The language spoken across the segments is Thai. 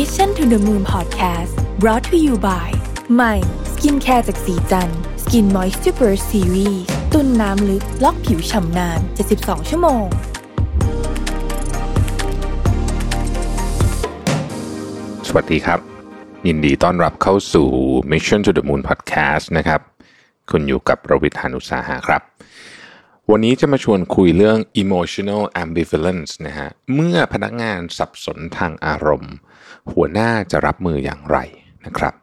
Mission to the Moon Podcast brought to you by ใหม่ skincare จากศรีจันทร์ Skin Moist Super Series ตุนน้ำลึกล็อกผิวฉ่ำนาน 72 ชั่วโมง สวัสดีครับ ยินดีต้อนรับเข้าสู่ Mission to the Moon Podcast นะครับ คุณอยู่กับผมรวิศ หาญอุตสาหะครับ วันนี้จะมาชวนคุยเรื่อง emotional ambivalence นะฮะ เมื่อพนักงานสับสนทางอารมณ์ หัวหน้าจะรับมืออย่างไรนะครับ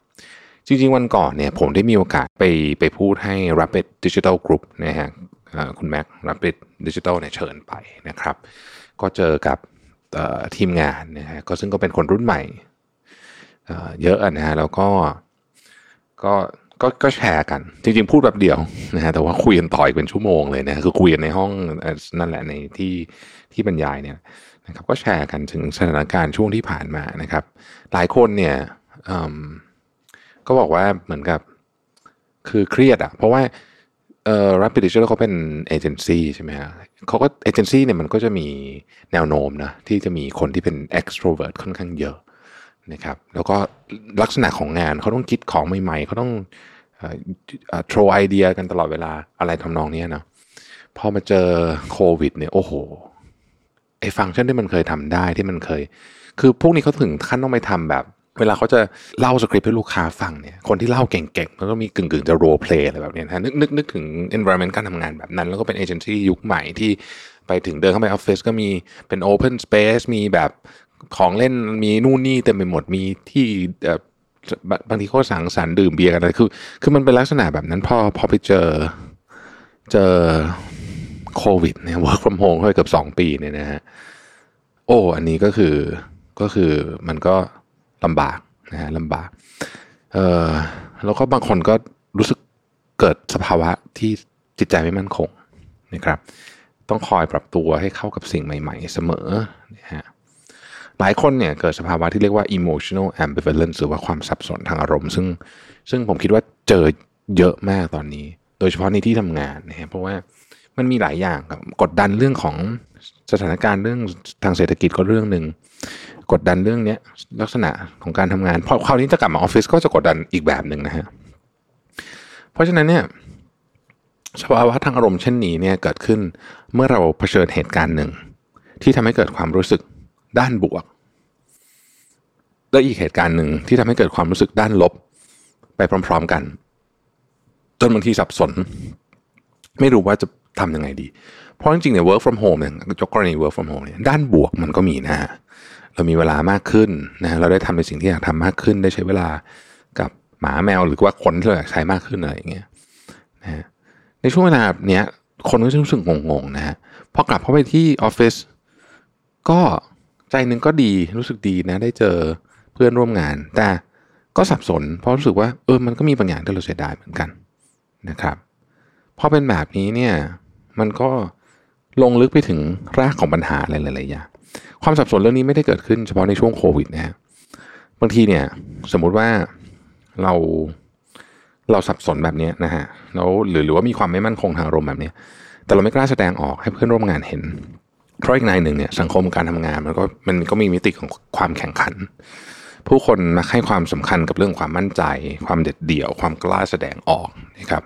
จริงๆ วันก่อนเนี่ยผมได้มีโอกาสไปไปพูดให้ Rapid Digital Group นะฮะคุณแม็ก Rapid Digital เนี่ยเชิญไปนะครับ ก็เจอกับทีมงานนะฮะ ก็ซึ่งก็เป็นคนรุ่นใหม่เยอะนะฮะ แล้วก็ก็ ก็ก็แชร์กัน จริงๆ พูดแบบเดียวนะฮะแต่ว่าคุยกันต่ออีกเป็นชั่วโมงเลยนะคือคุยกันในห้องนั่นแหละในที่ที่บรรยายเนี่ยนะครับก็แชร์กันถึงสถานการณ์ช่วงที่ผ่านมานะครับ หลายคนเนี่ยอืมก็บอกว่าเหมือนกับคือเครียดอะเพราะว่าเอ่อ Rapid Digital เขาเป็นเอเจนซี่ใช่ไหมฮะเขาก็เอเจนซี่เนี่ยมันก็จะมีแนวโน้มนะที่จะมีคนที่เป็น extrovert ค่อนข้างเยอะ นะครับ แล้วก็ลักษณะของงานเขาต้องคิดของใหม่ๆเขาต้องthrow ไอเดียกันตลอดเวลาอะไรทำนองนี้นะพอมาเจอโควิดเนี่ยโอ้โหไอ้ฟังก์ชันที่มันเคยทำได้ที่มันเคย คือพวกนี้เขาถึงขั้นต้องไปทำแบบ เวลาเขาจะเล่าสคริปต์ให้ลูกค้าฟังเนี่ยคนที่เล่าเก่งๆมันก็มีกึ่งๆจะ role play อะไรแบบนี้นะนึกนึกนึกถึง environment การทำงานแบบนั้น แล้วก็เป็นเอเจนซี่ยุคใหม่ที่ไปถึงเดินเข้าไปออฟฟิศก็มีเป็น Open Space มีแบบ ของเล่นมีนู่นนี่เต็มไปหมดมีที่บางทีเขาสังสรรค์ดื่มเบียร์กันอะไรคือ คือมันเป็นลักษณะแบบนั้นพอพอไปเจอเจอโควิดเนี่ย work from home เข้าไปเกือบสองปีเนี่ยนะฮะโอ้ อันนี้ก็คือก็คือมันก็ลำบากนะฮะลำบาก เออแล้วก็บางคนก็รู้สึกเกิดสภาวะที่จิตใจไม่มั่นคงนะครับ ต้องคอยปรับตัวให้เข้ากับสิ่งใหม่ ๆ เสมอนะฮะ หลายคนเนี่ยเกิดสภาวะที่เรียกว่า emotional ambivalence หรือว่าความสับสนทางอารมณ์ ซึ่งซึ่งผมคิดว่าเจอเยอะมากตอนนี้ โดยเฉพาะในที่ทำงานนะฮะเพราะว่ามันมีหลายอย่างครับกดดันเรื่องของสถานการณ์เรื่องทางเศรษฐกิจก็เรื่องหนึ่งกดดันเรื่องเนี้ยลักษณะของการทำงานพอคราวนี้จะกลับมาออฟฟิศก็จะกดดันอีกแบบหนึ่งนะฮะเพราะฉะนั้นเนี่ยสภาวะทางอารมณ์เช่นนี้เนี่ยเกิดขึ้นเมื่อเราเผชิญเหตุการณ์หนึ่ง ที่ทำให้เกิดความรู้สึกด้านบวก และอีกเหตุการณ์หนึ่งที่ทำให้เกิดความรู้สึกด้านลบ ไปพร้อม ๆกัน จนบางทีสับสน ไม่รู้ว่าจะทำยังไงดี เพราะจริงๆเนี่ย work from home เนี่ยยกกรณี work from home เนี่ยด้านบวกมันก็มีนะฮะเรามีเวลามากขึ้นนะเราได้ทำในสิ่งที่อยากทำมากขึ้น ได้ใช้เวลากับหมาแมวหรือว่าคนที่เราอยากใช้มากขึ้นอะไรอย่างเงี้ยนะฮะในช่วงเวลาเนี้ยคนก็จะรู้สึกงงๆนะฮะพอกลับเข้าไปที่ออฟฟิศก็ใจหนึ่งก็ดีรู้สึกดีนะ ได้เจอ พื่อนร่วมงาน แต่ก็สับสน เพราะรู้สึกว่าเออมันก็มีบางอย่างที่เราเสียดายเหมือนกันนะครับพอเป็นแบบนี้เนี่ยมันก็ลงลึกไปถึงรากของปัญหาอะไรหลายๆอย่างความสับสนเรื่องนี้ไม่ได้เกิดขึ้นเฉพาะในช่วงโควิดนะบางทีเนี่ยสมมุติว่าเราเราสับสนแบบนี้นะฮะแล้วหรือหรือว่ามีความไม่มั่นคงทางอารมณ์แบบนี้แต่เราไม่กล้าแสดงออกให้เพื่อนร่วมงานเห็น เพราะอีกนายหนึ่งเนี่ยสังคมการทำงานมันก็มันก็มีมิติของความแข่งขัน ผู้คนมักให้ความสำคัญกับเรื่องความมั่นใจ ความเด็ดเดี่ยว ความกล้าแสดงออกนะครับ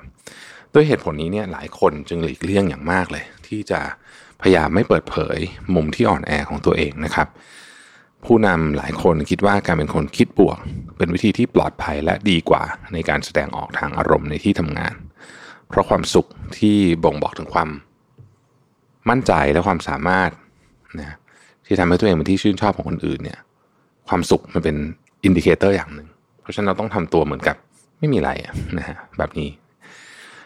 ด้วยเหตุผลนี้เนี่ยหลายคนจึงหลีกเลี่ยงอย่างมากเลย ที่จะพยายามไม่เปิดเผยมุมที่อ่อนแอของตัวเองนะครับ ผู้นำหลายคนคิดว่าการเป็นคนคิดบวก เป็นวิธีที่ปลอดภัยและดีกว่าในการแสดงออกทางอารมณ์ในที่ทำงาน เพราะความสุขที่บ่งบอกถึงความมั่นใจและความสามารถนะที่ทำให้ตัวเองเป็นที่ชื่นชอบของคนอื่นเนี่ย ความสุขมันเป็น indicator อย่างหนึ่ง เพราะฉะนั้นเราต้องทำตัวเหมือนกับไม่มีอะไรนะฮะแบบนี้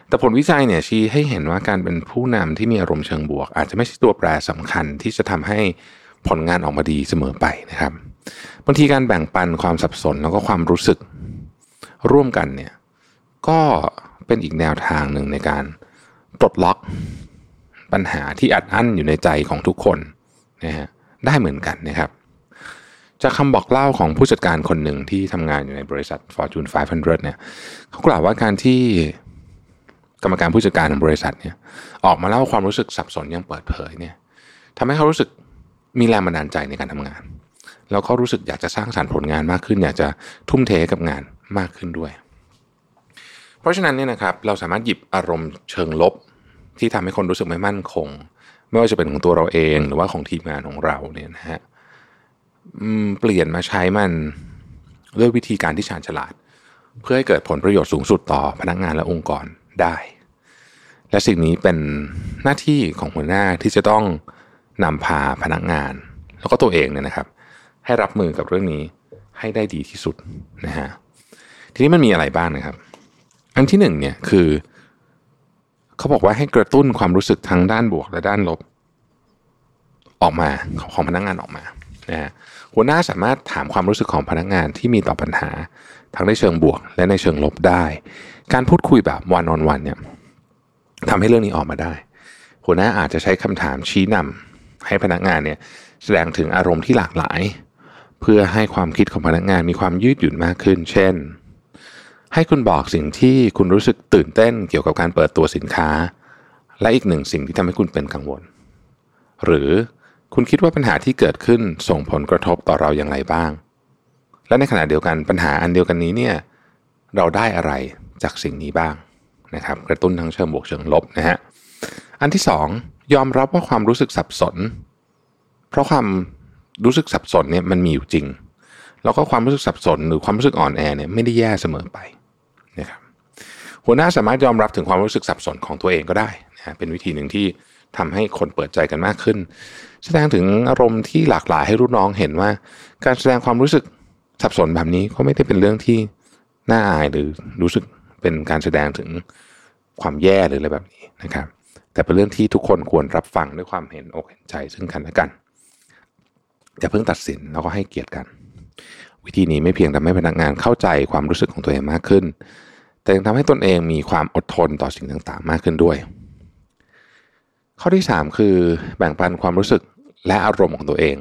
แต่ผลวิจัยเนี่ยชี้ให้เห็นว่าการเป็นผู้นำที่มีอารมณ์เชิงบวก อาจจะไม่ใช่ตัวแปรสำคัญที่จะทำให้ผลงานออกมาดีเสมอไปนะครับบางทีการแบ่งปันความสับสนแล้วก็ความรู้สึกร่วมกันเนี่ยก็เป็นอีกแนวทางหนึ่งในการปลดล็อกปัญหาที่อัดอั้นอยู่ในใจของทุกคนนะฮะได้เหมือนกันนะครับ จากคำบอกเล่าของผู้จัดการคนหนึ่งที่ทำงานอยู่ในบริษัท Fortune 500 เนี่ยเขากล่าวว่าการที่กรรมการผู้จัดการของบริษัทเนี่ยออกมาเล่าความรู้สึกสับสนอย่างเปิดเผยเนี่ยทำให้เขารู้สึกมีแรงบันดาลใจในการทำงาน แล้วก็รู้สึกอยากจะสร้างสารรค์ผลงานมากขึ้น อยากจะทุ่มเทกับงานมากขึ้นด้วย เพราะฉะนั้นเนี่ยนะครับเราสามารถหยิบอารมณ์เชิงลบ ที่ทำให้คนรู้สึกไม่มั่นคง ไม่ว่าจะเป็นของตัวเราเองหรือว่าของทีมงานของเราเนี่ยนะฮะ เปลี่ยนมาใช้มันด้วยวิธีการที่ชาญฉลาด เพื่อให้เกิดผลประโยชน์สูงสุดต่อพนักงานและองค์กรได้ และสิ่งนี้เป็นหน้าที่ของหัวหน้าที่จะต้องนำพาพนักงาน แล้วก็ตัวเองเนี่ยนะครับ ให้รับมือกับเรื่องนี้ให้ได้ดีที่สุดนะฮะทีนี้มันมีอะไรบ้างนะครับ อันที่หนึ่งเนี่ยคือ เขาบอกว่าให้กระตุ้นความรู้สึกทั้งด้านบวกและด้านลบ ออกมาของพนักงานออกมานะฮะ หัวหน้าสามารถถามความรู้สึกของพนักงานที่มีต่อปัญหา ทั้งในเชิงบวก และในเชิงลบได้ การพูดคุยแบบวันออนวันเนี่ยทำให้เรื่องนี้ออกมาได้ หัวหน้าอาจจะใช้คำถามชี้นำให้พนักงานเนี่ยแสดงถึงอารมณ์ที่หลากหลาย เพื่อให้ความคิดของพนักงานมีความยืดหยุ่นมากขึ้น เช่น ให้คุณบอกสิ่งที่คุณรู้สึกตื่นเต้นเกี่ยวกับการเปิดตัวสินค้า และอีกหนึ่งสิ่งที่ทำให้คุณเป็นกังวล หรือ คุณคิดว่าปัญหาที่เกิดขึ้นส่งผลกระทบต่อเราอย่างไรบ้าง และในขณะเดียวกันปัญหาอันเดียวกันนี้เนี่ยเราได้อะไรจากสิ่งนี้บ้างนะครับ กระตุ้นทั้งเชิงบวกเชิงลบนะฮะอันที่สองยอมรับว่าความรู้สึกสับสน เพราะความรู้สึกสับสนเนี่ยมันมีอยู่จริง แล้วก็ความรู้สึกสับสนหรือความรู้สึกอ่อนแอเนี่ยไม่ได้แย่เสมอไปนะครับหัวหน้าสามารถยอมรับถึงความรู้สึกสับสนของตัวเองก็ได้นะเป็นวิธีหนึ่งที่ทำให้คนเปิดใจกันมากขึ้น แสดงถึงอารมณ์ที่หลากหลายให้รุ่นน้องเห็นว่า การแสดงความรู้สึกสับสนแบบนี้ก็ไม่ได้เป็นเรื่องที่น่าอายหรือรู้สึกเป็นการแสดงถึงความแย่หรืออะไรแบบนี้นะครับ แต่เป็นเรื่องที่ทุกคนควรรับฟังด้วยความเห็นอกเห็นใจซึ่งกันและกันอย่าเพิ่งตัดสินแล้วก็ให้เกียรติกัน วิธีนี้ไม่เพียงทำให้พนักงานเข้าใจความรู้สึกของตัวเองมากขึ้น แต่ยังทำให้ตนเองมีความอดทนต่อสิ่งต่างๆ มากขึ้นด้วย ข้อที่ 3 คือแบ่งปันความรู้สึกและอารมณ์ของตัวเอง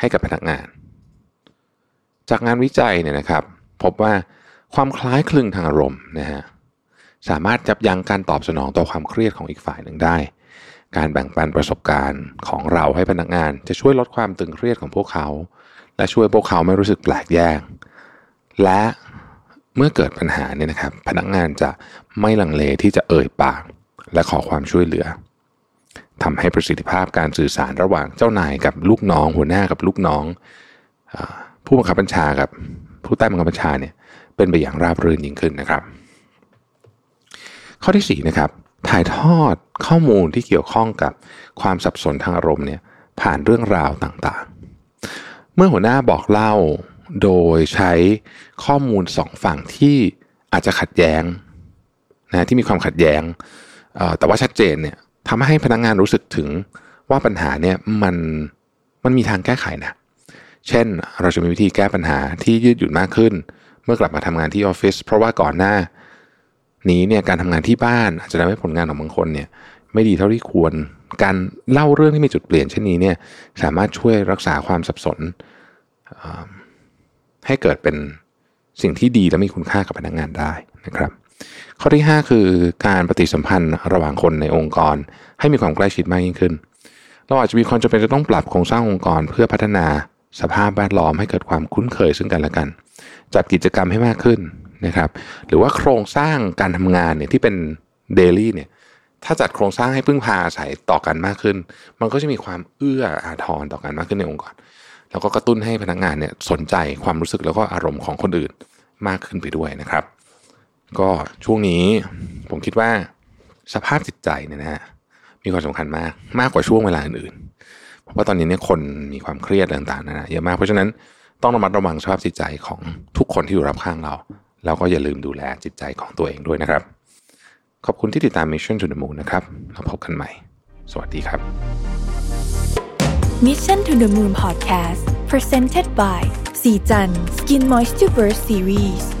ให้กับพนักงาน จากงานวิจัยเนี่ยนะครับ พบว่าความคล้ายคลึงทางอารมณ์นะฮะสามารถจับยั้งการตอบสนองต่อความเครียดของอีกฝ่ายหนึ่งได้ การแบ่งปันประสบการณ์ของเราให้พนักงานจะช่วยลดความตึงเครียดของพวกเขา และช่วยพวกเขาไม่รู้สึกแปลกแยก และเมื่อเกิดปัญหาเนี่ยนะครับ พนักงานจะไม่ลังเลที่จะเอ่ยปากและขอความช่วยเหลือ ทำให้ประสิทธิภาพการสื่อสารระหว่างเจ้านายกับลูกน้อง หัวหน้ากับลูกน้องผู้บังคับบัญชากับผู้ใต้บังคับบัญชาเนี่ยเป็นไปอย่างราบรื่นยิ่งขึ้นนะครับ ข้อที่4นะครับถ่ายทอดข้อมูลที่เกี่ยวข้องกับความสับสนทางอารมณ์เนี่ยผ่านเรื่องราวต่างๆ เมื่อหัวหน้าบอกเล่าโดยใช้ข้อมูลสองฝั่งที่อาจจะขัดแย้งนะที่มีความขัดแย้งแต่ว่าชัดเจนเนี่ย ทำให้พนักงงานรู้สึกถึงว่าปัญหาเนี่ยมันมันมีทางแก้ไขนะ เช่นเราจะมีวิธีแก้ปัญหาที่ยืดหยุ่นมากขึ้น เมื่อกลับมาทำงานที่ออฟฟิศเพราะว่าก่อนหน้า นี้เนี่ยการทำงานที่บ้านอาจจะทำให้ผลงานของบางคนเนี่ยไม่ดีเท่าที่ควร การเล่าเรื่องที่มีจุดเปลี่ยนเช่นนี้เนี่ยสามารถช่วยรักษาความสับสนให้เกิดเป็นสิ่งที่ดีและมีคุณค่ากับพนักงงานได้นะครับ ข้อที่ 5 คือการปฏิสัมพันธ์ระหว่างคนในองค์กร ให้มีความใกล้ชิดมากยิ่งขึ้น เราอาจจะมีความจำเป็นจะต้องปรับโครงสร้างองค์กร เพื่อพัฒนาสภาพแวดล้อมให้เกิดความคุ้นเคยซึ่งกันและกัน จัดกิจกรรมให้มากขึ้นนะครับ หรือว่าโครงสร้างการทำงานเนี่ยที่เป็นเดลี่เนี่ยถ้าจัดโครงสร้างให้พึ่งพาอาศัยต่อกันมากขึ้น มันก็จะมีความเอื้ออาทรต่อกันมากขึ้นในองค์กร แล้วก็กระตุ้นให้พนักงานเนี่ยสนใจความรู้สึกแล้วก็อารมณ์ของคนอื่นมากขึ้นไปด้วยนะครับ ก็ช่วงนี้ผมคิดว่าสภาพจิตใจเนี่ยนะฮะมีความสำคัญมากมากกว่าช่วงเวลาอื่นๆเพราะว่าตอนนี้เนี่ยคนมีความเครียดต่างๆนะนะเยอะมากเพราะฉะนั้นต้องระมัดระวังสภาพจิตใจของทุกคนที่อยู่รอบข้างเรา แล้วก็อย่าลืมดูแลจิตใจของตัวเองด้วยนะครับ ขอบคุณที่ติดตาม Mission to the Moon นะครับเราพบกันใหม่ สวัสดีครับ Mission to the Moon Podcast Presented by สีจัน Skin Moisture Burst Series